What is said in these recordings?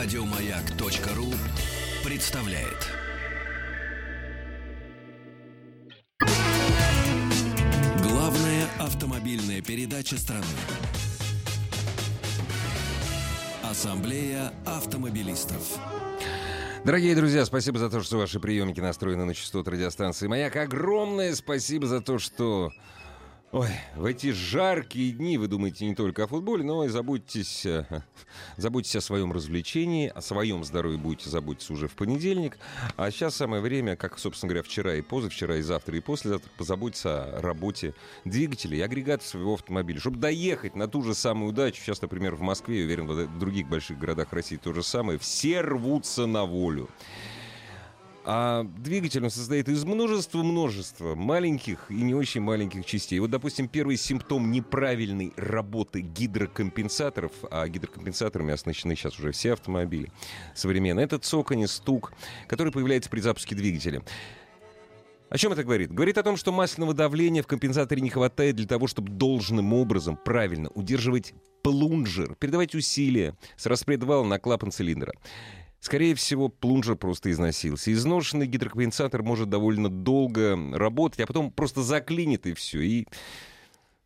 Радиомаяк.ру представляет. Главная автомобильная передача страны. Ассамблея автомобилистов. Дорогие друзья, спасибо за то, что ваши приемники настроены на частоту радиостанции «Маяк». Огромное спасибо за то, что Ой, в эти жаркие дни вы думаете не только о футболе, но и заботьтесь, э, заботьтесь о своем развлечении, о своем здоровье будете заботиться уже в понедельник. А сейчас самое время, как, собственно говоря, вчера и позавчера, и завтра, и послезавтра, позаботиться о работе двигателя и агрегата своего автомобиля, чтобы доехать на ту же самую удачу. Сейчас, например, в Москве, я уверен, в других больших городах России то же самое. Все рвутся на волю. А двигатель он состоит из множества-множества маленьких и не очень маленьких частей. Вот, допустим, первый симптом неправильной работы гидрокомпенсаторов, а гидрокомпенсаторами оснащены сейчас уже все автомобили современные, это цоканье, стук, который появляется при запуске двигателя. О чем это говорит? Говорит о том, что масляного давления в компенсаторе не хватает для того, чтобы должным образом правильно удерживать плунжер, передавать усилия с распредвала на клапан цилиндра. Скорее всего, плунжер просто износился. Изношенный гидрокомпенсатор может довольно долго работать, а потом просто заклинит и все. И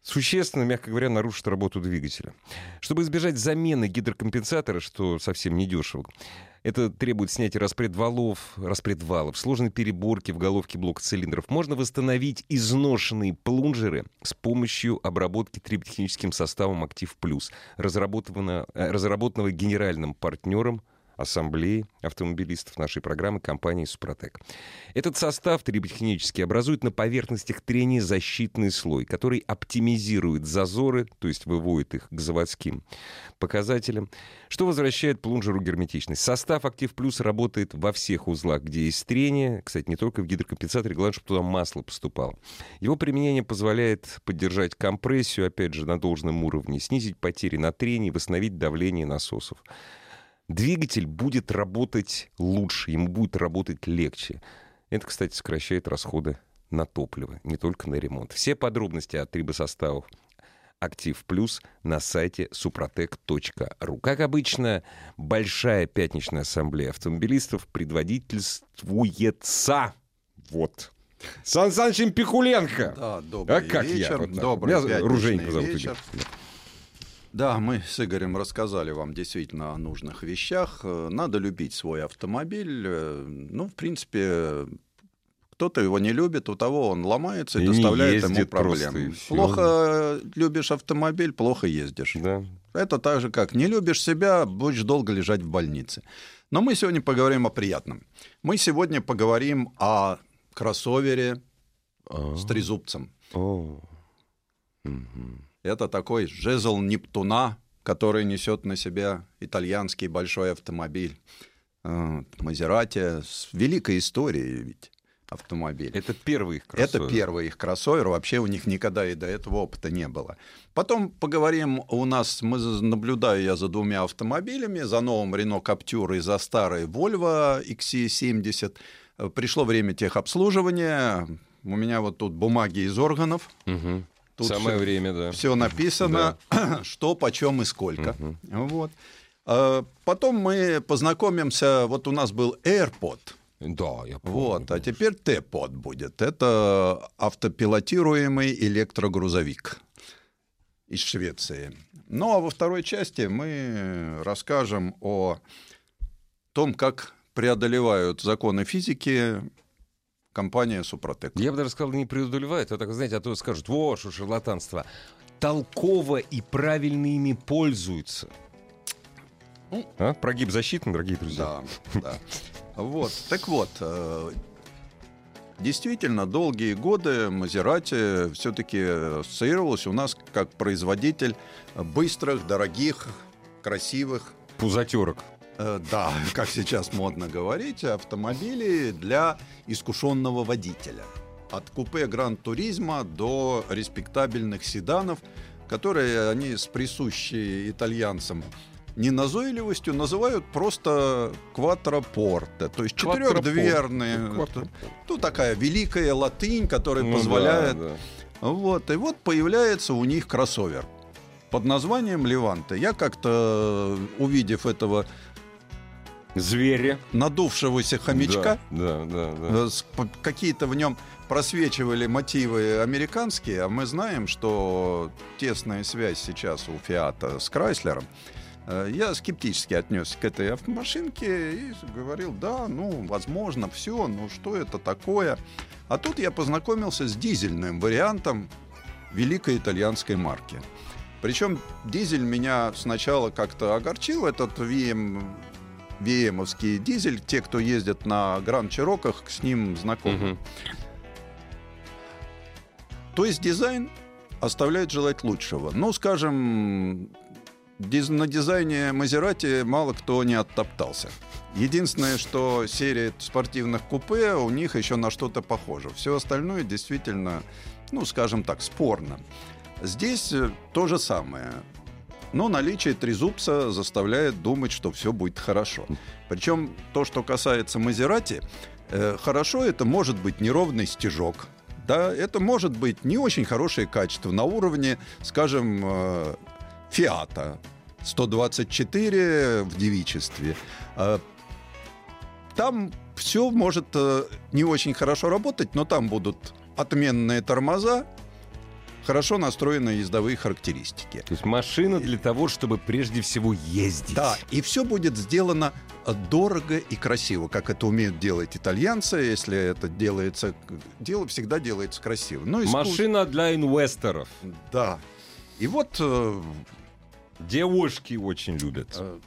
существенно, мягко говоря, нарушит работу двигателя. Чтобы избежать замены гидрокомпенсатора, что совсем не дешево, это требует снятия распредвалов, распредвалов, сложной переборки в головке блока цилиндров. Можно восстановить изношенные плунжеры с помощью обработки триботехническим составом «Актив Плюс», разработанного, э, разработанного генеральным партнером ассамблеи автомобилистов нашей программы компании «Супротек». Этот состав триботехнически образует на поверхностях трения защитный слой, который оптимизирует зазоры, то есть выводит их к заводским показателям, что возвращает плунжеру герметичность. Состав «Актив Плюс» работает во всех узлах, где есть трение, кстати, не только в гидрокомпенсаторе, главное, чтобы туда масло поступало. Его применение позволяет поддержать компрессию, опять же, на должном уровне, снизить потери на трении, восстановить давление насосов двигатель будет работать лучше, ему будет работать легче. Это, кстати, сокращает расходы на топливо, не только на ремонт. Все подробности о трибосоставах Актив Плюс на сайте супротек.ру. Как обычно, большая пятничная ассамблея автомобилистов предводительствуется вот Сан Санычем Пикуленко. Да, добрый а как вечер. Я? Вот добрый Меня Ружейко зовут. вечер. Да, мы с Игорем рассказали вам действительно о нужных вещах. Э, Надо любить свой автомобиль. Э, Ну, в принципе, кто-то его не любит, у того он ломается и, И доставляет ему ездит просто, проблем. и всё. Плохо любишь автомобиль, плохо ездишь. Да. Это так же, как не любишь себя, будешь долго лежать в больнице. Но мы сегодня поговорим о приятном. Мы сегодня поговорим о кроссовере А. с трезубцем. О. Это такой жезл Нептуна, который несет на себя итальянский большой автомобиль. Э, Мазерати с великой историей ведь автомобиль. Это первый их Это кроссовер. первый их кроссовер, вообще у них никогда и до этого опыта не было. Потом поговорим, у нас, мы наблюдаю я за двумя автомобилями, за новым Renault Captur и за старой Volvo XC70. Э, Пришло время техобслуживания, у меня вот тут бумаги из органов, Мгм. Тут Самое всё- время, да. все написано, что, почем и сколько. Вот. А Потом мы познакомимся, вот у нас был AirPod, Да, я помню. вот, а теперь T-Pod будет. Это автопилотируемый электрогрузовик из Швеции. Ну а во второй части мы расскажем о том, как преодолевают законы физики компания Супротек. Я бы даже сказал, не преодолевает, а так, знаете, а то скажут, вот что шарлатанство. Толково и правильно ими пользуются. Ну, А? Прогиб защитный, дорогие друзья. Да, да. Вот, так вот, э, действительно, долгие годы Мазерати все-таки ассоциировалась у нас как производитель быстрых, дорогих, красивых, Пузатерок. Э, да, как сейчас модно говорить, автомобилей для искушенного водителя. От купе Гранд Туризма до респектабельных седанов, которые они с присущей итальянцам неназойливостью называют просто квадрапорте, то есть четырехдверные. Квадрапорте. Ну, такая великая латынь, которая Ну позволяет да, да. вот, и вот появляется у них кроссовер под названием Леванте. Я как-то, увидев этого Зверя. надувшегося хомячка. Да, да, да. Э, с- п- Какие-то в нем просвечивали мотивы американские, а мы знаем, что тесная связь сейчас у Фиата с Крайслером. Э, Я скептически отнесся к этой автомашинке и говорил, да, ну, возможно, все, ну что это такое? А тут я познакомился с дизельным вариантом великой итальянской марки. Причем дизель меня сначала как-то огорчил, этот VM, VM-овский дизель. Те, кто ездит на Гранд Чироках, с ним знакомы. То есть дизайн оставляет желать лучшего. Ну, скажем, диз- на дизайне Мазерати мало кто не оттоптался. Единственное, что серия спортивных купе у них еще на что-то похоже. Все остальное действительно, ну, скажем так, спорно. Здесь э, то же самое. Но наличие трезубца заставляет думать, что все будет хорошо. Причем то, что касается Мазерати, э, хорошо это может быть неровный стежок. Да, это может быть не очень хорошее качество на уровне, скажем, э, Фиата 124 в девичестве. Э, Там все может э, не очень хорошо работать, но там будут отменные тормоза, хорошо настроенные ездовые характеристики. То есть машина для того, чтобы прежде всего ездить. Да, и все будет сделано э, дорого и красиво, как это умеют делать итальянцы. Если это делается, дело всегда делается красиво. Ну, искус- Машина для инвесторов. Да. И вот, э, Девушки очень любят. э,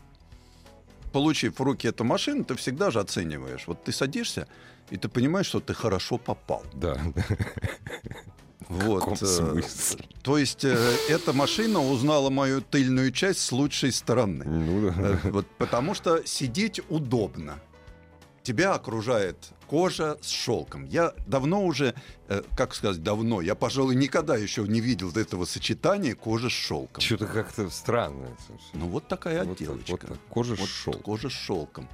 получив в руки эту машину, ты всегда же оцениваешь. Вот ты садишься, и ты понимаешь, что ты хорошо попал. Да. Вот. каком э, смысле? То есть э, эта машина узнала мою тыльную часть с лучшей стороны. Ну, да. Э, Вот, потому что сидеть удобно. Тебя окружает кожа с шелком. Я давно уже, э, как сказать, давно, я, пожалуй, никогда еще не видел этого сочетания кожи с шелком. Что-то как-то странно. Ну вот такая Вот отделочка. вот так. Кожа Вот шел. Кожа с шелком.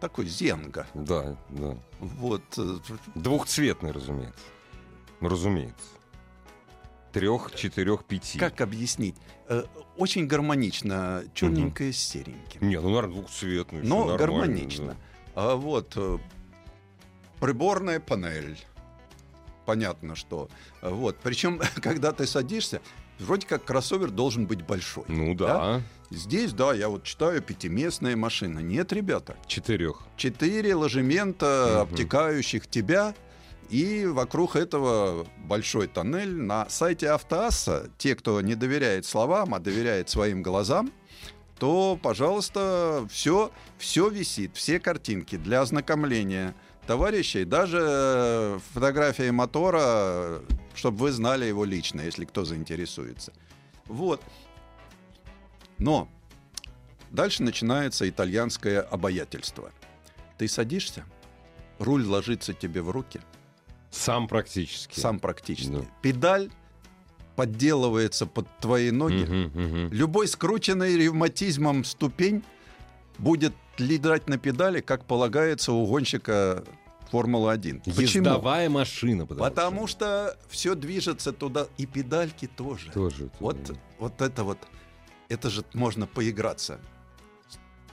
Такой зенга. Да, да. Вот. э, Двухцветный, разумеется. Разумеется. Трех, четырех, пяти. Как объяснить? Э, Очень гармонично, черненькое с сереньким. Не, ну, наверное, двухцветный. но гармонично. да. А вот э, приборная панель. Понятно, что. Вот. Причем, когда ты садишься, вроде как кроссовер должен быть большой. Ну да. Здесь, да, я вот читаю пятиместная машина. Нет, ребята. Четырех. Четыре ложемента, Мгм. обтекающих тебя. И вокруг этого большой тоннель. На сайте Автоасса, те, кто не доверяет словам, а доверяет своим глазам, то, пожалуйста, все, все висит, все картинки для ознакомления товарищей, даже э, фотографии мотора, чтобы вы знали его лично, если кто заинтересуется. Вот. Но дальше начинается итальянское обаятельство. Ты садишься, руль ложится тебе в руки, Сам практически. сам практически. Да. Педаль подделывается под твои ноги. Мгм, мгм. Любой скрученный ревматизмом ступень будет лежать на педали, как полагается у гонщика Формулы-1. Почему? Ездовая машина. Потому, Потому что все движется туда, и педальки тоже. Тоже. Вот, вот это вот, это же можно поиграться.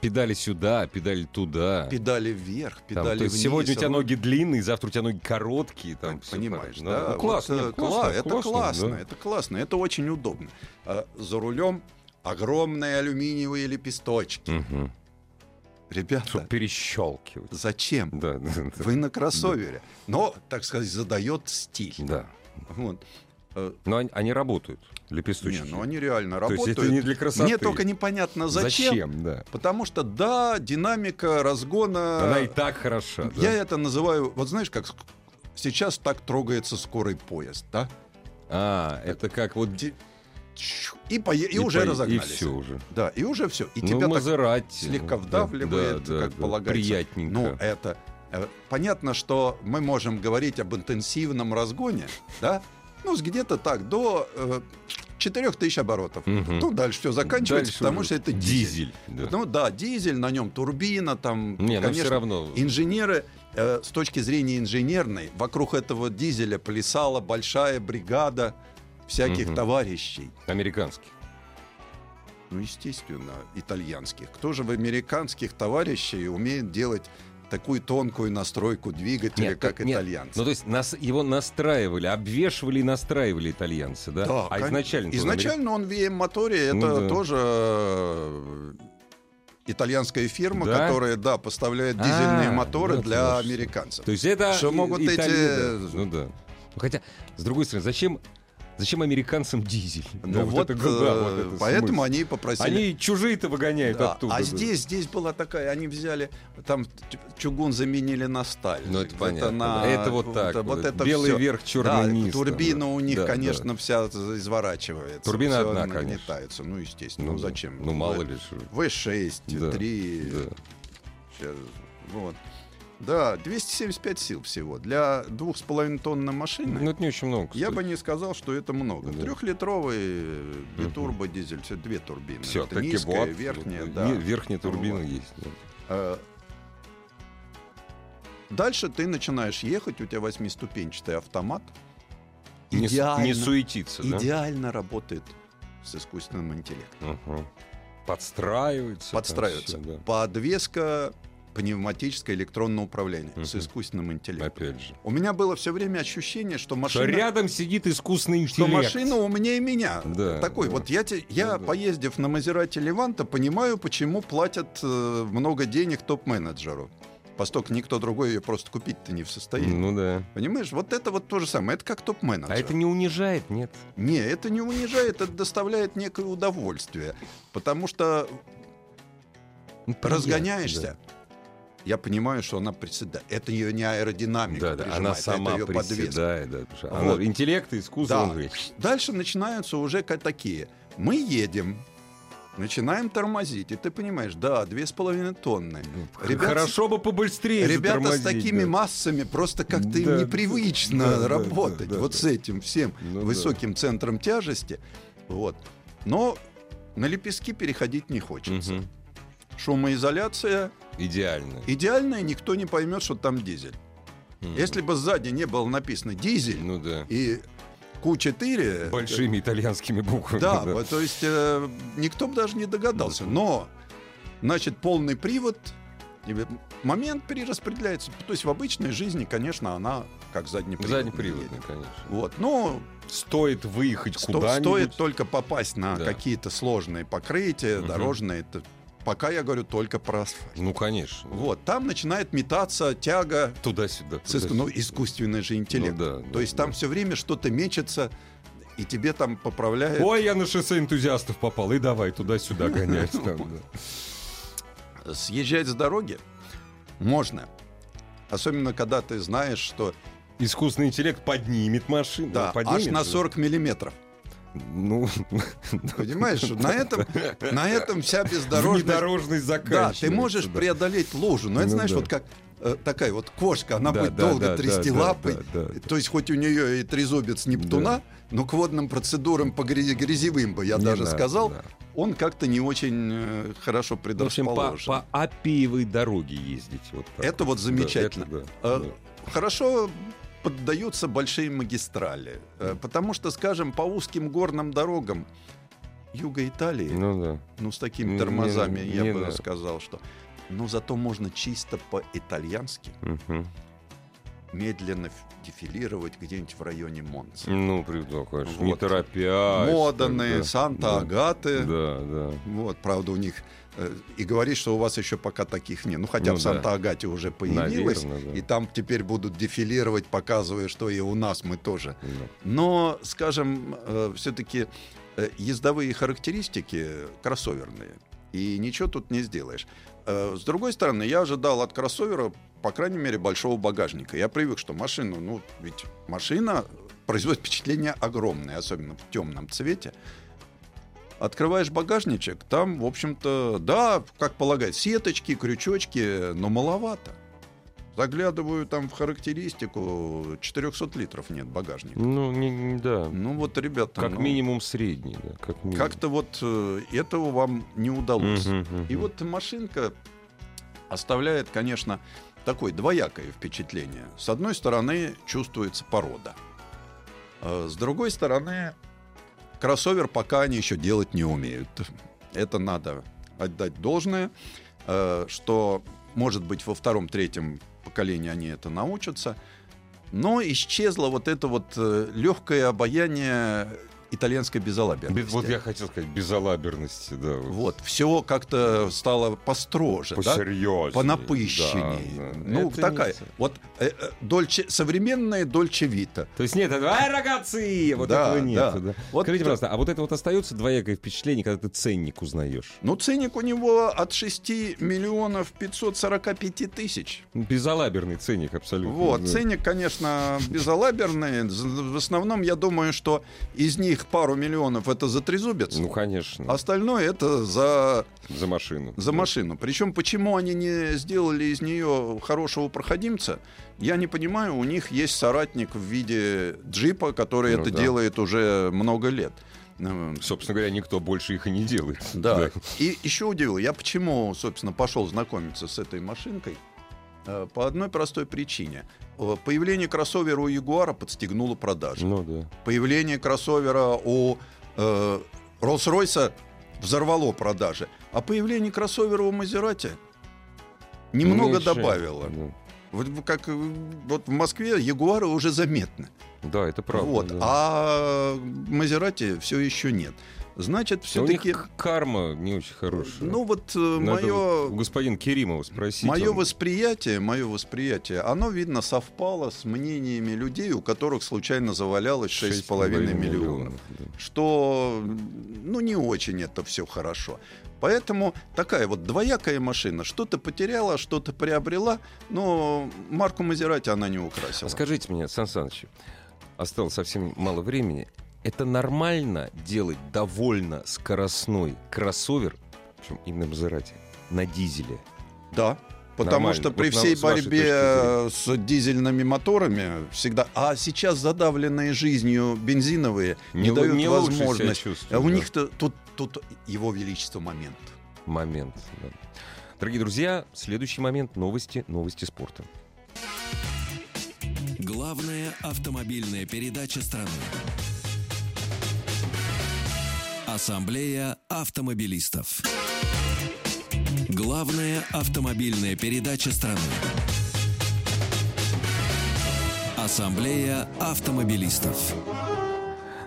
Педали сюда, педали туда. Педали вверх, Там, педали то есть вниз. сегодня у тебя ноги длинные, завтра у тебя ноги короткие. Там Понимаешь, да? Ну, классно, Вот, э, нет, классно, кла- это классно, да. это классно, это очень удобно. А за рулем огромные алюминиевые лепесточки. Мгм. Ребята, Чтоб перещелкивать. зачем? Да, да, да. Вы на кроссовере. Но, так сказать, задает стиль. Да. Вот. Э, Но они, они работают, лепесточки. Не, ну они реально То есть работают. это не для красоты. Мне только непонятно зачем. Зачем, да. Потому что, да, динамика разгона... Она и так хороша. да. Я это называю... Вот знаешь, как сейчас так трогается скорый поезд, да? А, это как вот... Ди- чу- И, и, уже по- разогнались. И все уже. Да, и уже все. И ну, тебя так Мазерати. слегка Да, вдавливает, да, как да, полагается. Приятненько. Ну, это... э, Понятно, что мы можем говорить об интенсивном разгоне, да? Ну, с где-то так, до э, 4000 оборотов. Мгм. Ну, дальше все заканчивается, Дальше потому уже что это дизель. дизель. да. Ну да, дизель, на нем турбина, там, Не, но конечно, все равно. инженеры, э, с точки зрения инженерной, вокруг этого дизеля плясала большая бригада всяких Мгм. товарищей. Американский. Ну, естественно, итальянских. Кто же в американских товарищей умеет делать такую тонкую настройку двигателя, Нет, как нет. итальянцы? Ну, то есть нас, его настраивали, обвешивали и настраивали итальянцы, да? Да, а изначально... Изначально он в VM-моторе, это Ну да. тоже э, итальянская фирма, Да? которая, да, поставляет дизельные А, моторы вот для что. американцев. То есть это Что могут Италия, эти-. Ну да. Ну, хотя, с другой стороны, зачем, зачем американцам дизель? Ну Да, вот, это, да, вот э, это поэтому смысл. они попросили. Они чужие-то выгоняют Да, оттуда. а да. здесь, здесь была такая, они взяли, там чугун заменили на сталь. Ну, это понятно, на- да. Это вот так Вот, вот. это Белый всё. верх, черный да, низ, Турбина да. у них, Да, конечно, вся изворачивается. Турбина всё одна, конечно. нагнетается. Ну, естественно. Ну Ну, да. зачем? Ну, мало ли что. В6, Да, 3. да. Щас, вот. Да, 275 сил всего. Для двух с половиной тонн машины. Ну, это не очень много, Я кстати. бы не сказал, что это много. Да. Трехлитровый битурбо дизель, все две турбины. Все, это низкая, вот. верхняя, Вот, да. Верхняя турбина Вот. есть. да. Э, Дальше ты начинаешь ехать, у тебя восьмиступенчатый автомат. Не, Идеально, не суетиться, да? идеально работает с искусственным интеллектом. Мгм. Подстраивается. Подстраивается. всё, да. Подвеска пневматическое электронное управление с Мгм. искусственным интеллектом. Опять же. У меня было все время ощущение, что Что машина... рядом сидит искусственный что интеллект. машина умнее меня. Да, Такой да. вот я, я Ну да. поездив на Мазерате Леванта, понимаю, почему платят э, много денег топ-менеджеру. Поскольку никто другой ее просто купить-то не в состоянии. Ну да. Понимаешь, вот это вот то же самое. Это как топ-менеджер. А это не унижает, нет? Не, это не унижает, это доставляет некое удовольствие. Потому что Ну, разгоняешься. Я понимаю, что она приседает. Это ее не аэродинамика. Да, да, прижимает, она это сама её подвеска. приседает. Да, потому что Вот. она- интеллект и искусство. Да. Дальше начинаются уже такие. Мы едем, начинаем тормозить, и ты понимаешь, да, две с половиной тонны. ну, Ребят- Хорошо бы побыстрее Ребята с такими да. массами просто как-то Да, непривычно да, да, работать да, да, вот да. с этим всем Ну да. высоким центром тяжести. Вот. Но на лепестки переходить не хочется. Мгм. Шумоизоляция Идеально. идеальная, никто не поймет, что там дизель. Мгм. Если бы сзади не было написано дизель Ну да. и Q4... Большими итальянскими буквами. Да, вот, то есть э, никто бы даже не догадался. Но, значит, полный привод, момент перераспределяется. То есть в обычной жизни, конечно, она как заднеприводная. Заднеприводный, едет. конечно. Вот, но Стоит выехать сто- куда-нибудь. стоит только попасть на Да. какие-то сложные покрытия, Мгм. дорожные. Пока я говорю только про асфальт. Ну, конечно. Вот, там начинает метаться тяга, Туда-сюда. с иск- ну, искусственный же интеллект. Ну да, То да, есть там да. все время что-то мечется, и тебе там поправляют. Ой, я на шоссе энтузиастов попал. И давай туда-сюда гонять. там, съезжать с дороги можно. Особенно, когда ты знаешь, что Искусственный интеллект поднимет машину. да, поднимет аж на же. 40 миллиметров. Ну, Понимаешь, на этом, на этом вся бездорожность... внедорожность Да, заканчивается. ты можешь да. преодолеть лужу, но это, Ну знаешь, да. вот как э, такая вот кошка, она Да, будет да, долго да, трясти да, да, лапой. да, да. То есть хоть у нее и трезубец Нептуна, но к водным процедурам по грязи- грязевым бы я Не даже надо, сказал, да. он как-то не очень э, хорошо В общем, по, предрасположен. по Апиевой дороге ездить. Вот так. Это вот Да, замечательно. это да, Э, да. Хорошо поддаются большие магистрали, э, потому что, скажем, по узким горным дорогам юга Италии, ну, Ну да. с такими тормозами, не- я не бы надо. сказал, что... Но зато можно чисто по-итальянски Мгм. Медленно дефилировать где-нибудь в районе Монцы. Ну, при- да, конечно, не Вот. торопясь. Моданы, да. Санта-Агаты. Да, да. Вот, правда, у них... э, И говорит, что у вас еще пока таких нет. Ну, хотя Ну в да. Санта-Агате уже появилось. Наверно, да. И там теперь будут дефилировать, показывая, что и у нас мы тоже. Да. Но, скажем, все-таки ездовые характеристики кроссоверные. И ничего тут не сделаешь. Э, С другой стороны, я ожидал от кроссовера, по крайней мере, большого багажника. Я привык, что машину, ну, ведь машина производит впечатление огромное, особенно в темном цвете. Открываешь багажничек, там, в общем-то, да, как полагать, сеточки, крючочки, но маловато. Заглядываю там в характеристику, 400 литров нет багажника. Ну, не, не- да. Ну вот, ребята, Как ну, минимум средний, да. Как минимум. как-то вот э, этого вам не удалось. Мгм, мгм. И вот машинка оставляет, конечно, такое двоякое впечатление. С одной стороны, чувствуется порода. А С другой стороны, кроссовер пока они еще делать не умеют. Это надо отдать должное, э, что, может быть, во втором-третьем поколении они это научатся. Но исчезло вот это вот э, легкое обаяние итальянской безалаберности. Без- вот я хотел сказать, безалаберности, да. Вот, все как-то стало построже, да? Посерьезнее. понапыщенней. Да, да. Ну, Это такая. не- Вот э, э, дольче, современная Дольче Вита. То есть нет, этого, ай, рогатцы! Вот Да, этого нет. да. Да. Вот Скажите, пожалуйста, а вот это вот остается двоякое впечатление, когда ты ценник узнаешь? Ну, ценник у него от 6 миллионов 545 тысяч. Безалаберный ценник абсолютно. Вот, да. ценник, конечно, безалаберный. В основном, я думаю, что из них пару миллионов это за трезубец, Ну, конечно, остальное это за, за машину. за Да. машину. Причем, почему они не сделали из нее хорошего проходимца, я не понимаю. У них есть соратник в виде джипа, который Ну это да. делает уже много лет. Э, Собственно говоря, никто больше их и не делает. Да. И еще удивил, я почему, собственно, пошел знакомиться с эой машинкой? Э, По одной простой причине. Появление кроссовера у Ягуара подстегнуло продажи. Ну да. Появление кроссовера у э, Роллс-Ройса взорвало продажи. А появление кроссовера у Мазерати немного Меньше. добавило. Да. Вот как э, вот в Москве Ягуары уже заметны. Да, это правда. вот. да. А Мазерати все еще нет. Значит, все-таки. карма не очень хорошая. Ну вот э, Надо мое, вот у господина Керимова спросить. мое он- восприятие, мое восприятие, оно, видно, совпало с мнениями людей, у которых случайно завалялось 6,5 миллионов. да. Что, ну, не очень это все хорошо. Поэтому такая вот двоякая машина. Что-то потеряла, что-то приобрела, но марку Мазерати она не украсила. А скажите мне, Сан Саныч, осталось совсем мало времени. Это нормально делать довольно скоростной кроссовер, причем именно Мазерати, на дизеле? Да. Потому Нормально. что при Вот на- всей с вашей борьбе э, с дизельными моторами всегда... А сейчас задавленные жизнью бензиновые не, лу- дают не возможность... чувствуют, А у да. них-то тут, тут его величество момент. момент. да. Дорогие друзья, следующий момент новости, новости спорта. Главная автомобильная передача страны. Ассамблея автомобилистов. Главная автомобильная передача страны. Ассамблея автомобилистов.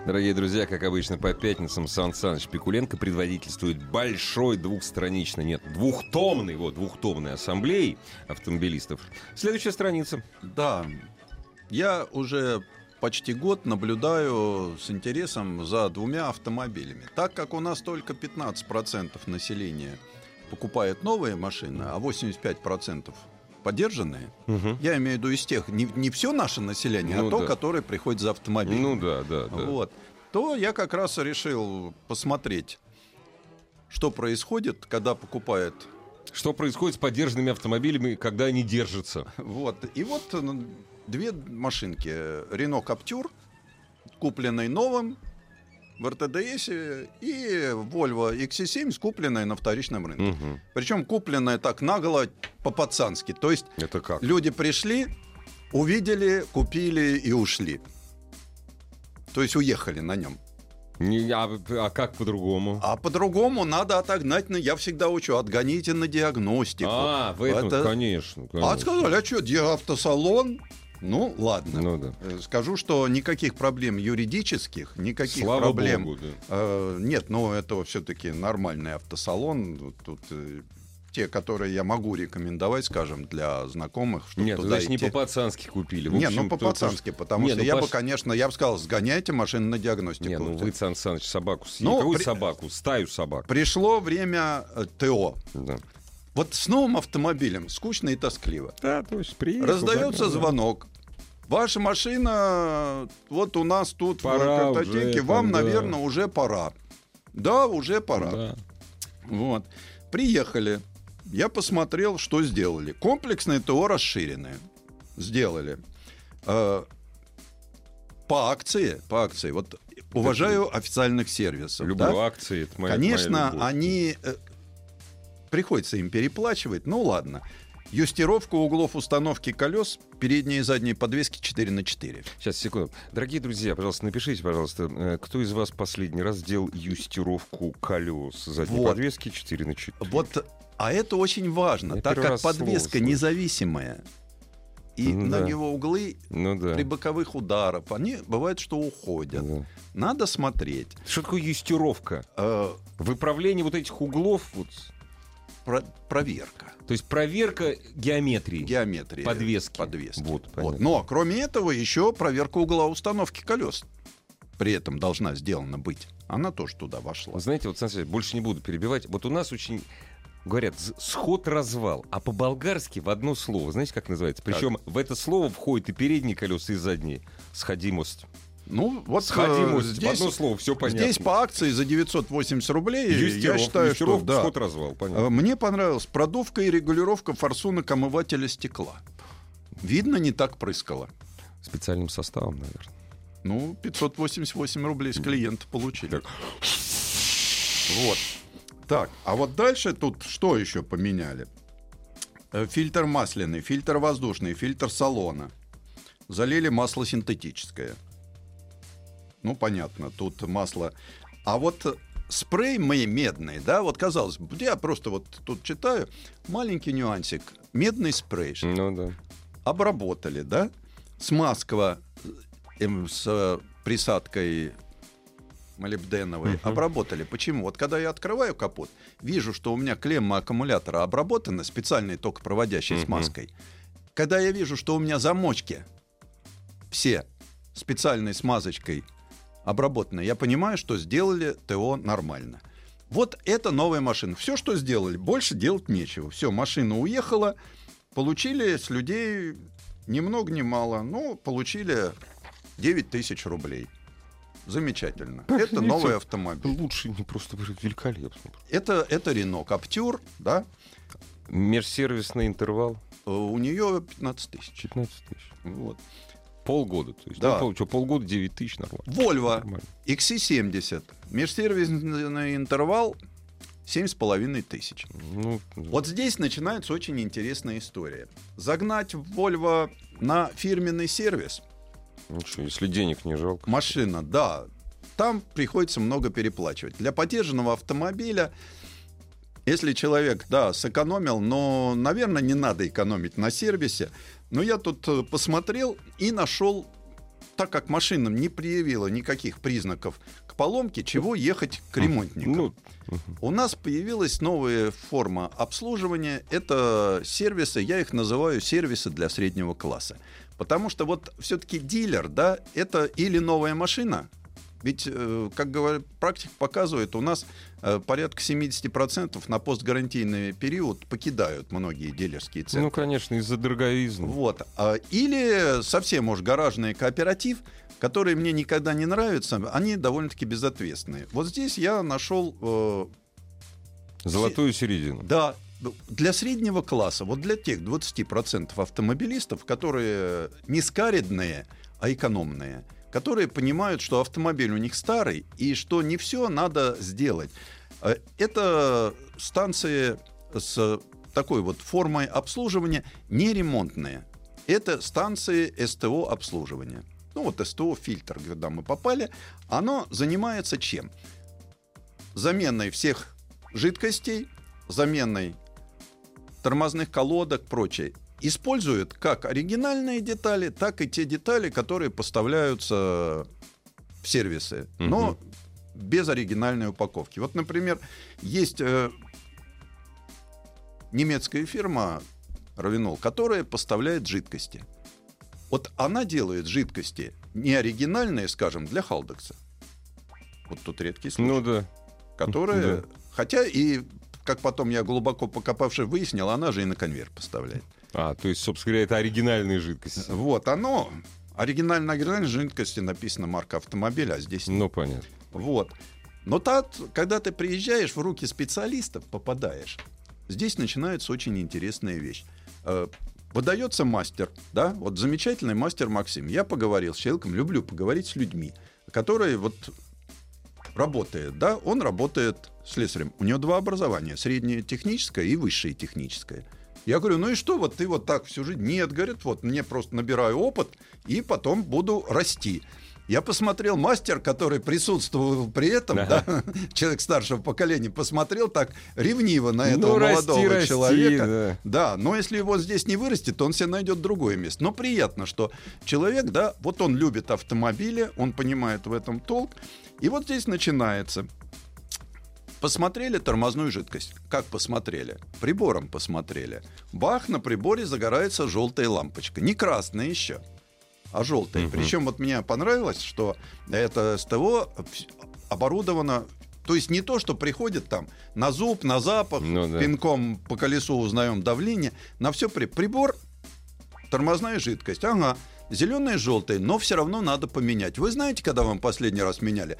Дорогие друзья, как обычно, по пятницам Сан Саныч Пикуленко предводительствует большой двухстраничной, нет, двухтомной, вот, двухтомной ассамблеи автомобилистов. Следующая страница. Да, я уже почти год наблюдаю с интересом за двумя автомобилями. Так как у нас только 15% населения покупает новые машины, а 85% подержанные, я имею в виду из тех, не, не все наше население, Ну а то, да. которое приходит за автомобилем. Ну да, да, да. Вот. То я как раз решил посмотреть, что происходит, когда покупает Что происходит с поддержанными автомобилями, когда они держатся? Вот. И вот ну, две машинки. Рено Каптюр, купленный новым в РТДС, и Volvo XC7, купленная на вторичном рынке. Мгм. Причем купленная так наголо, по-пацански. То есть Это как? люди пришли, увидели, купили и ушли. То есть уехали на нем. Не, а, а как по-другому? А по-другому надо отогнать, на, я всегда учу, отгоните на диагностику. А, в этом, Это- конечно, конечно. А сказали, а что, автосалон? Ну, ладно. Ну да. Э, Скажу, что никаких проблем юридических, никаких Слава проблем. богу, да. э, нет, но это все-таки нормальный автосалон. Тут э, те, которые я могу рекомендовать, скажем, для знакомых, чтобы Нет, туда значит, не идти. по-пацански купили. Не, общем, ну по-пацански, потому Не, что ну, я бы, Паш- конечно, я бы сказал, сгоняйте машину на диагностику. Не, ну вы, Сан Саныч, собаку съели. Ну, при- собаку? Стаю собак. Пришло время э, ТО. Да. Вот с новым автомобилем скучно и тоскливо. Да, точно. Приехал, Раздается забрал. звонок. Ваша машина вот у нас тут Пора в картотеке, уже, вам, там, да. наверное, уже пора. Да, уже пора. Да. Вот. Приехали. Я посмотрел, что сделали. Комплексное ТО расширенное. Сделали. Э, По акции, по акции. Вот уважаю официальных сервисов. Люблю да? акции. Это моя, Конечно, моя любовь. они... Приходится им переплачивать, ну ладно. Юстировка углов установки колес передней и задней подвески 4 на 4. Сейчас, секунду. Дорогие друзья, пожалуйста, напишите, пожалуйста, э, кто из вас последний раз делал юстировку колес задней Вот. подвески 4 на 4? Вот, а это очень важно, Я так как подвеска слышу. независимая. И Ну на да. него углы Ну да. при боковых ударах, они бывает, что уходят. Да. Надо смотреть. Что такое юстировка? Э, Выправление вот этих углов, вот, про- проверка. то есть проверка геометрии. Геометрия. Подвески. Подвески. Вот, Вот. Но кроме этого еще проверка угла установки колес. При этом должна сделана быть. Она тоже туда вошла. Вы знаете, вот, Сан больше не буду перебивать. Вот у нас очень говорят сход-развал, а по-болгарски в одно слово. Знаете, как называется? Причем в это слово входит и передние колеса, и задние. Сходимость. Ну, вот э, Сходимость. в здесь, одно слово, все понятно. здесь по акции за 980 рублей, я Юстиров- считаю, что юстировка, да. сход-развал, понятно. Э, Мне понравилась продувка и регулировка форсунок омывателя стекла. Видно, не так прыскало. Специальным составом, наверное. Ну, 588 рублей с клиента получили. Вот. Так, а вот дальше тут что еще поменяли? Э, Фильтр масляный, фильтр воздушный, фильтр салона. Залили масло синтетическое. Ну, понятно, тут масло. А вот спрей мы медный, да, вот казалось бы, я просто вот тут читаю, маленький нюансик. Медный спрей. Ну да. обработали, да? Смазка эм, с э, присадкой молибденовой Мгм. обработали. Почему? Вот когда я открываю капот, вижу, что у меня клемма аккумулятора обработана специальной токопроводящей Мгм. смазкой. Когда я вижу, что у меня замочки все специальной смазочкой обработаны, я понимаю, что сделали ТО нормально. Вот это новая машина. Все, что сделали, больше делать нечего. Все, машина уехала, получили с людей ни много ни мало, ну, получили 9 тысяч рублей. Замечательно. Это новый автомобиль. Лучше не просто великолепно. Это, это Рено Каптюр, да, Межсервисный интервал Э, у нее 15 тысяч. 15 тысяч. Вот. Полгода. То есть, Да. ну, пол- что, полгода 9 тысяч нормально. Volvo Нормально. XC70. Межсервисный интервал 7,5 тысяч. Ну, Вот здесь начинается очень интересная история. Загнать Volvo на фирменный сервис ничего, если денег не жалко. машина, да, там приходится много переплачивать. Для поддержанного автомобиля, если человек, да, сэкономил, но, наверное, не надо экономить на сервисе. Но я тут э, посмотрел и нашел, так как машина не проявила никаких признаков к поломке, чего ехать к ремонтнику. Ну, У нас появилась новая форма обслуживания. Это сервисы, я их называю сервисы для среднего класса. Потому что вот все-таки дилер, да, это или новая машина, ведь, э, как говорят, практика показывает, у нас порядка 70% на постгарантийный период покидают многие дилерские центры. ну, конечно, из-за дороговизны. Вот. А, Или совсем уж гаражный кооператив, которые мне никогда не нравятся, они довольно-таки безответственные. Вот здесь я нашел, э, Золотую середину. да, для среднего класса, вот для тех 20% автомобилистов, которые не скаридные, а экономные, которые понимают, что автомобиль у них старый и что не все надо сделать. Э, Это станции с такой вот формой обслуживания не ремонтные. Это станции СТО обслуживания. Ну вот СТО фильтр, когда мы попали, оно занимается чем? Заменой всех жидкостей, заменой тормозных колодок, прочее. Используют как оригинальные детали, так и те детали, которые поставляются в сервисы, но Мгм. без оригинальной упаковки. Вот, например, есть э, немецкая фирма Равинол, которая поставляет жидкости. Вот она делает жидкости не оригинальные, скажем, для Халдекса. Вот тут редкий случай Ну да. которые, Да. хотя и как потом я глубоко покопавшись выяснил, она же и на конвейер поставляет. А, то есть, собственно говоря, это оригинальные жидкости. Вот оно. Оригинально, оригинальной жидкости написана марка автомобиля, а здесь. Ну, понятно. Вот. Но так, когда ты приезжаешь в руки специалистов, попадаешь, здесь начинается очень интересная вещь. Э, Выдается мастер, да, вот замечательный мастер Максим. Я поговорил с человеком, люблю поговорить с людьми, которые вот работает, да, он работает слесарем. У него два образования, среднее техническое и высшее техническое. Я говорю, ну и что, вот ты вот так всю жизнь? Нет, говорит, вот мне просто набираю опыт и потом буду расти. Я посмотрел мастер, который присутствовал при этом, Ага. да, человек старшего поколения, посмотрел так ревниво на Ну, этого расти, молодого расти, человека. да. Да, но если его здесь не вырастет, то он себе найдет другое место. Но приятно, что человек, да, вот он любит автомобили, он понимает в этом толк. И вот здесь начинается. Посмотрели тормозную жидкость. Как посмотрели? Прибором посмотрели. Бах, на приборе загорается желтая лампочка. Не красная еще, а желтая. Мгм. Причем вот мне понравилось, что это СТО оборудовано то есть не то, что приходит там на зуб, на запах, Ну да. пинком по колесу узнаем давление, на все при... прибор, тормозная жидкость, ага, зеленая, желтая, но все равно надо поменять. Вы знаете, когда вам последний раз меняли?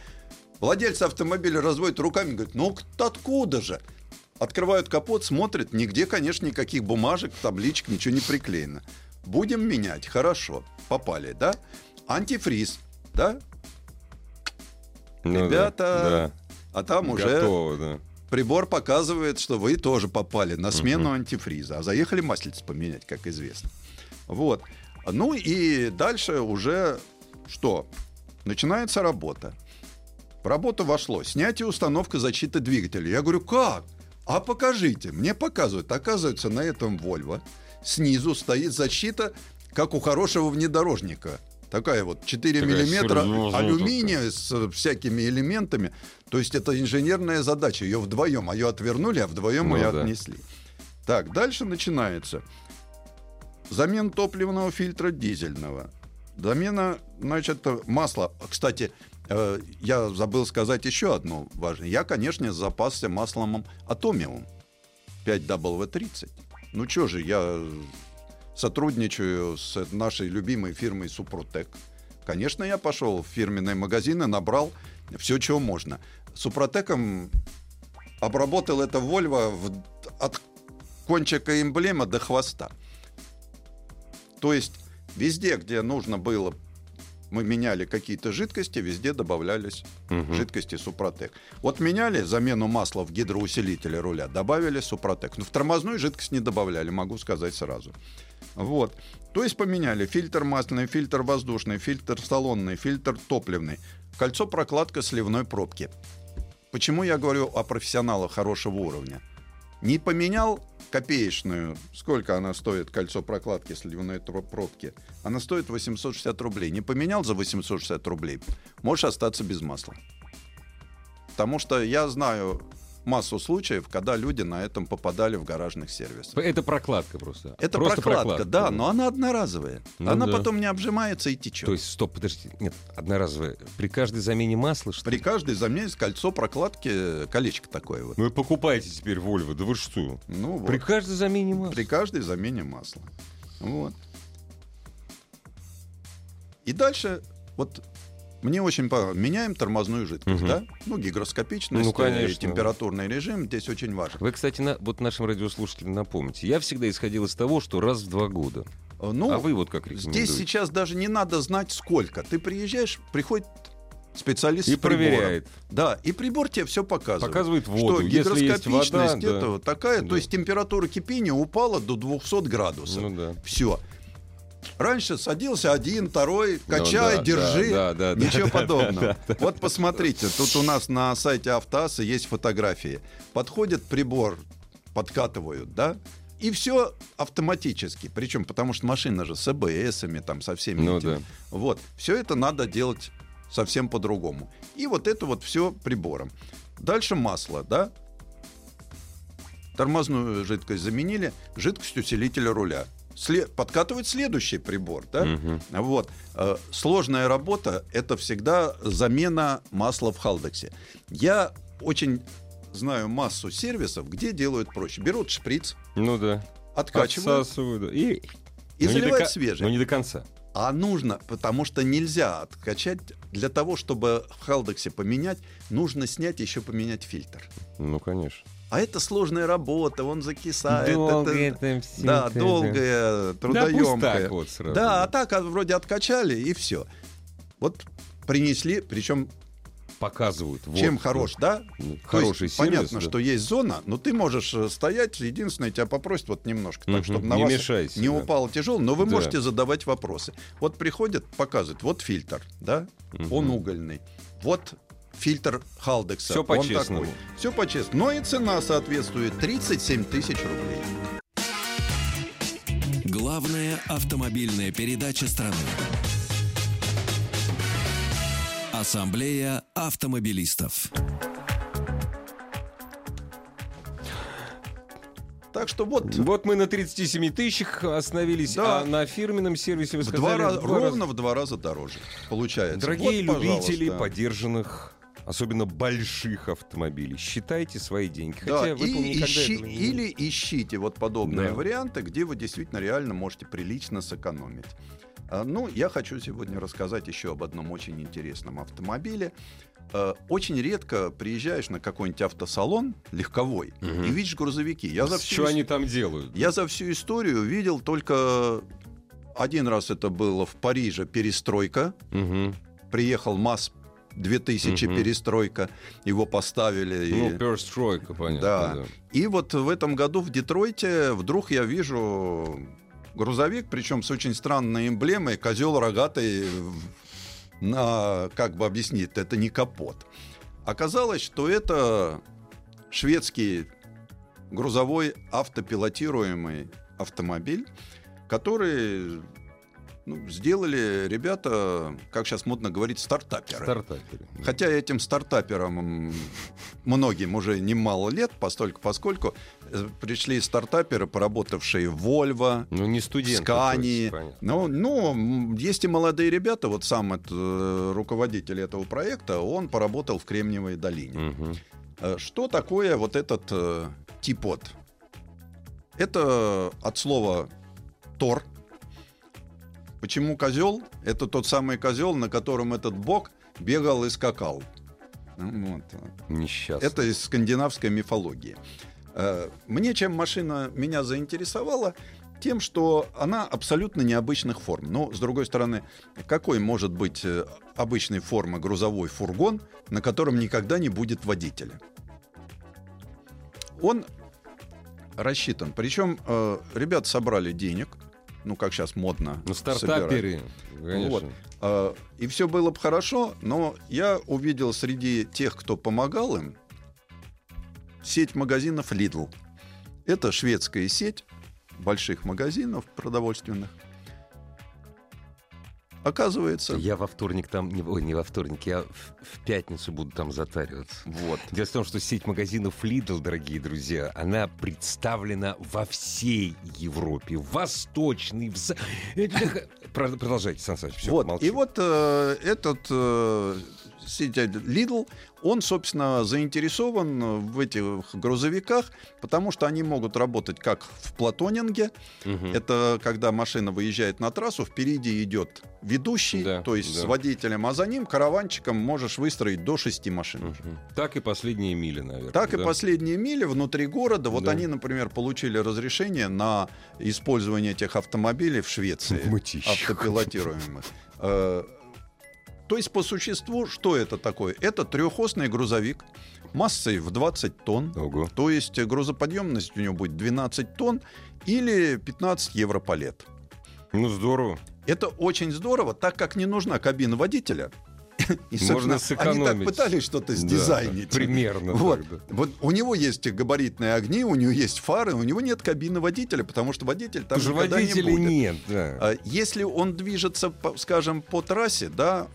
Владельцы автомобиля разводят руками, говорят, ну откуда же? Открывают капот, смотрят, нигде, конечно, никаких бумажек, табличек, ничего не приклеено. Будем менять, хорошо, попали, да? Антифриз, да? Ну да, Ребята, а там да. уже Готово, да. прибор показывает, что вы тоже попали на смену антифриза. А заехали маслица поменять, как известно. Вот. Ну и дальше уже что? Начинается работа. В работу вошло снятие установка защиты двигателя. Я говорю, как? А покажите. Мне показывают. Оказывается, на этом Volvo снизу стоит защита, как у хорошего внедорожника. Такая вот 4 Такая миллиметра алюминия с э, всякими элементами. То есть это инженерная задача. Ее вдвоем, а ее отвернули, а вдвоем Ну ее да. отнесли. Так, дальше начинается. Замена топливного фильтра дизельного. Замена, значит, масла. Кстати, э, я забыл сказать еще одно важное. Я, конечно, запасся маслом Атомиум 5W30. Ну что же, я сотрудничаю с нашей любимой фирмой Супротек. Конечно, я пошел в фирменные магазины, набрал все, чего можно. Супротеком обработал это Volvo в- от кончика эмблема до хвоста. То есть везде, где нужно было, мы меняли какие-то жидкости, везде добавлялись Мгм. жидкости Супротек. Вот меняли замену масла в гидроусилителе руля, добавили Супротек. Но в тормозную жидкость не добавляли, могу сказать сразу. Вот. То есть поменяли фильтр масляный, фильтр воздушный, фильтр салонный, фильтр топливный, кольцо прокладка сливной пробки. Почему я говорю о профессионалах хорошего уровня? Не поменял копеечную, сколько она стоит, кольцо прокладки сливной тро- пробки? Она стоит 860 рублей. Не поменял за 860 рублей, можешь остаться без масла. Потому что я знаю массу случаев, когда люди на этом попадали в гаражных сервисах. Это прокладка просто. Это Просто прокладка, да, но она одноразовая. Ну она да. потом не обжимается и течет. То есть, стоп, подожди. Нет, одноразовая. При каждой замене масла, что При ли? каждой замене кольцо прокладки, колечко такое вот. Ну и покупайте теперь Вольво, да вы что? Ну, вот. При каждой замене масла. При каждой замене масла. Вот. И дальше, вот мне очень понравилось. Меняем тормозную жидкость, Мгм. да? Ну, гигроскопичность, Ну, э, конечно. температурный режим здесь очень важен. Вы, кстати, на, вот нашим радиослушателям напомните. Я всегда исходил из того, что раз в два года. Э, Ну, а вы вот как рекомендуете? здесь сейчас даже не надо знать сколько. Ты приезжаешь, приходит специалист И с прибором. проверяет. Да, и прибор тебе все показывает. Показывает воду. Что Если есть вода, да. это вот такая, Да. то есть температура кипения упала до 200 градусов. Ну да. Все. Раньше садился один, второй, Ну качай, да, держи. да, да, да, Ничего да, подобного. да, да, вот посмотрите, тут у нас на сайте Автоаса есть фотографии. Подходит прибор, подкатывают, да? И все автоматически. Причем потому что машина же с АБСами, там, со всеми Ну этими. да. Вот. Все это надо делать совсем по-другому. И вот это вот все прибором. Дальше масло, да? Тормозную жидкость заменили, жидкость усилителя руля. Сле- подкатывает следующий прибор, да? Мгм. Вот. Э, Сложная работа — это всегда замена масла в халдексе. Я очень знаю массу сервисов, где делают проще. Берут шприц, Ну да. откачивают. И, и до заливают ко- свежий. Но не до конца. А нужно, потому что нельзя откачать. Для того, чтобы в халдексе поменять, нужно снять и еще поменять фильтр. Ну, конечно. А это сложная работа, он закисает. Долго это- это всё да, это, долгая, Да трудоемкая. так вот сразу. Да, а так а вроде откачали и все. Вот принесли, причем показывают. Вот, Чем да. хорош, да? Ну, Хороший есть, сервис. понятно, да. что есть зона, но ты можешь э, стоять, единственное, тебя попросят вот немножко, так, Мгм, чтобы на не вас мешайся, не да. упало тяжело, но вы Да. можете задавать вопросы. Вот приходят, показывают, вот фильтр, да, он угольный, вот фильтр Халдекса, Всё он по-честному. Все по-честному. Но и цена соответствует 37 тысяч рублей. Главная автомобильная передача страны. Ассамблея автомобилистов. Так что вот Вот мы на 37 тысячах остановились, Да. а на фирменном сервисе вы в сказали... два раза, в два ровно в два раза дороже получается. Дорогие Вот, любители пожалуйста. подержанных, особенно больших автомобилей, считайте свои деньги. Да, Хотя и ищи- этого не или ищите вот подобные Да. варианты, где вы действительно реально можете прилично сэкономить. А, Ну, я хочу сегодня рассказать еще об одном очень интересном автомобиле. Э, Очень редко приезжаешь на какой-нибудь автосалон легковой Мгм. и видишь грузовики. Я за, всю, Что ис- они там делают? я за всю историю видел только один раз это было в Париже перестройка. Мгм. Приехал МАЗ 2000 Мгм. перестройка, его поставили. Ну, и- перстройка, понятно. Да. да. И вот в этом году в Детройте вдруг я вижу грузовик, причем с очень странной эмблемой, козел рогатый на, как бы объяснить, это не капот. Оказалось, что это шведский грузовой автопилотируемый автомобиль, который ну, сделали ребята, как сейчас модно говорить, стартаперы. Стартаперы. Хотя этим стартаперам многим уже немало лет, постольку, поскольку э, пришли стартаперы, поработавшие в Volvo, Ну, не в студент. Скании. понятно. Ну, ну, есть и молодые ребята, вот сам этот, э, руководитель этого проекта, он поработал в Кремниевой долине. Э, Что такое вот этот э, типот? Это от слова тор. Почему козел? Это тот самый козел, на котором этот бог бегал и скакал. Ну, вот. Несчастный. Это из скандинавской мифологии. Э, Мне чем машина меня заинтересовала? Тем, что она абсолютно необычных форм. Но, с другой стороны, какой может быть э, обычной формы грузовой фургон, на котором никогда не будет водителя? Он рассчитан. Причем э, ребята собрали денег, ну, как сейчас модно. Ну, стартаперы. Вот. А, И все было бы хорошо, но я увидел среди тех, кто помогал им, сеть магазинов Lidl. Это шведская сеть больших магазинов продовольственных. Оказывается, Я во вторник там... Не, ой, не во вторник, я в, в пятницу буду там затариваться. вот. Дело в том, что сеть магазинов Lidl, дорогие друзья, она представлена во всей Европе. В Восточной, в... Про- Продолжайте, Сан Саныч, всё, вот. молчу. И вот э, этот э, сеть Lidl, он, собственно, заинтересован в этих грузовиках, потому что они могут работать как в платонинге, Мгм. Это когда машина выезжает на трассу, впереди идет ведущий, Да, то есть да. с водителем, а за ним караванчиком можешь выстроить до шести машин. Мгм. Так и последние мили, наверное. Так и да? последние мили внутри города. Вот Да. они, например, получили разрешение на использование этих автомобилей в Швеции. В мытищах. Автопилотируемых. То есть, по существу, что это такое? Это трехосный грузовик массой в 20 тонн. Ого. То есть э, грузоподъемность у него будет 12 тонн или 15 евро по лет. Ну, здорово. Это очень здорово, так как не нужна кабина водителя. И, Можно собственно, они так сэкономить. пытались что-то Да, сдизайнить. примерно Вот. так, да. вот у него есть габаритные огни, у него есть фары, у него нет кабины водителя, потому что водитель там что никогда не будет. нет, да. А Если он движется, скажем, по трассе, да,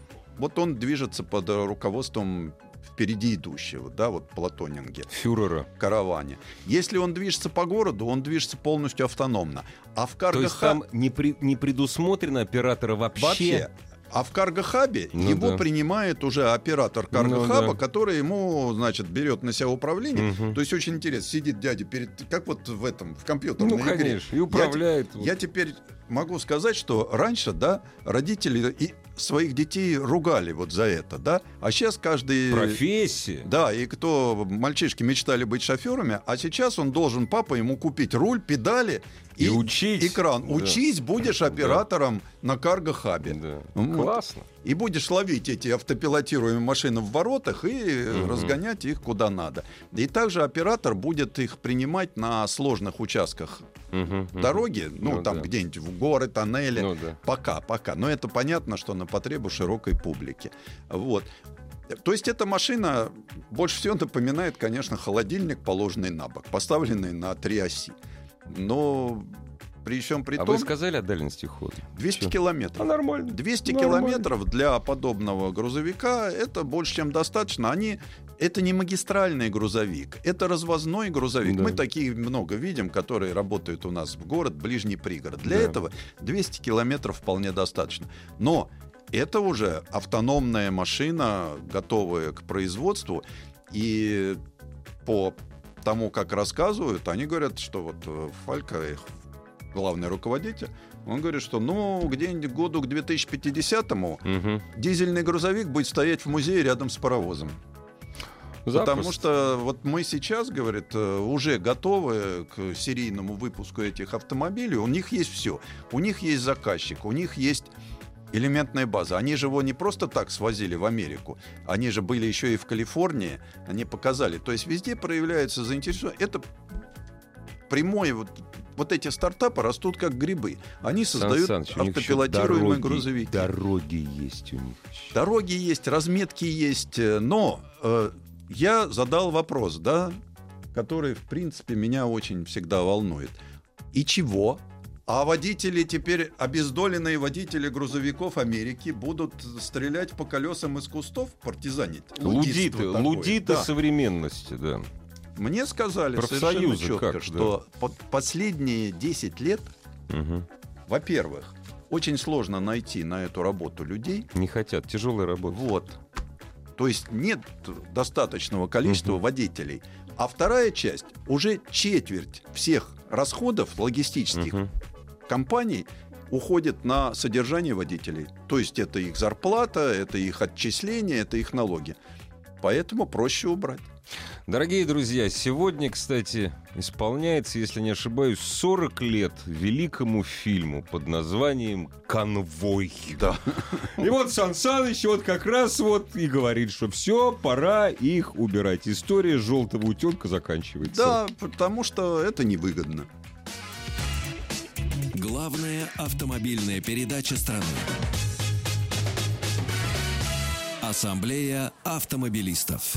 вот он движется под э, руководством впереди идущего, да, вот платонинге, Фюрера. караване. Если он движется по городу, он движется полностью автономно. А в То карго есть там не, при- не предусмотрено оператора вообще? Вообще. А в карго-хабе Ну его да. принимает уже оператор карго-хаба, Ну да. который ему, значит, берет на себя управление. Мгм. То есть очень интересно, сидит дядя перед, как вот в этом, в компьютерной Ну, игре. конечно, и Я управляет. те- Я, теперь могу сказать, что раньше, да, родители и своих детей ругали вот за это, да, а сейчас каждый... Профессия. Да, и кто мальчишки мечтали быть шоферами, а сейчас он должен папа ему купить руль, педали И учить. экран. Да. Учись, будешь оператором на карго-хабе. Да. Вот. Классно. И будешь ловить эти автопилотируемые машины в воротах и Мгм. разгонять их куда надо. И также оператор будет их принимать на сложных участках мгм. дороги, ну, Ну там да. где-нибудь в горы, тоннели. Ну да. Пока, пока. Но это понятно, что на потребу широкой публики. Вот. То есть эта машина больше всего напоминает, конечно, холодильник, положенный на бок, поставленный на три оси. Но при всем при А том, вы сказали о дальности хода? 200 Чё? километров. А нормально. 200 Нормально. километров для подобного грузовика это больше, чем достаточно. Они это не магистральный грузовик, это развозной грузовик. Да. Мы такие много видим, которые работают у нас в город, ближний пригород. Для Да. этого 200 километров вполне достаточно. Но это уже автономная машина, готовая к производству. И по тому, как рассказывают, они говорят, что вот э, Фалька, главный руководитель, он говорит, что ну где-нибудь году к 2050-му Мгм. дизельный грузовик будет стоять в музее рядом с паровозом. Потому Запросто. что вот мы сейчас, говорит, э, уже готовы к серийному выпуску этих автомобилей. У них есть все. У них есть заказчик, у них есть элементная база. Они же его не просто так свозили в Америку. Они же были еще и в Калифорнии. Они показали. То есть везде проявляется заинтересованность. Это прямое вот вот эти стартапы растут как грибы. Они Сан создают Саныч, них ещё автопилотируемые дороги- грузовики. Дороги есть у них. ещё. Дороги есть, разметки есть, э, но э, я задал вопрос, да, который, в принципе, меня очень всегда волнует. И чего? А водители теперь, обездоленные водители грузовиков Америки будут стрелять по колесам из кустов, партизанить? Лудиты, лудиты да. современности, да. Мне сказали совершенно четко, как, что под последние 10 лет, Мгм. во-первых, очень сложно найти на эту работу людей, Не хотят, тяжелая работа. Вот. То есть нет достаточного количества Мгм. водителей. А вторая часть, уже четверть всех расходов логистических Мгм. компаний уходит на содержание водителей. То есть это их зарплата, это их отчисления, это их налоги. Поэтому проще убрать. Дорогие друзья, сегодня, кстати, исполняется, если не ошибаюсь, 40 лет великому фильму под названием «Конвой». Да. И вот Сан Саныч вот как раз вот и говорит, что все, пора их убирать. История желтого утенка заканчивается. Да, потому что это невыгодно. Главная автомобильная передача страны. Ассамблея автомобилистов.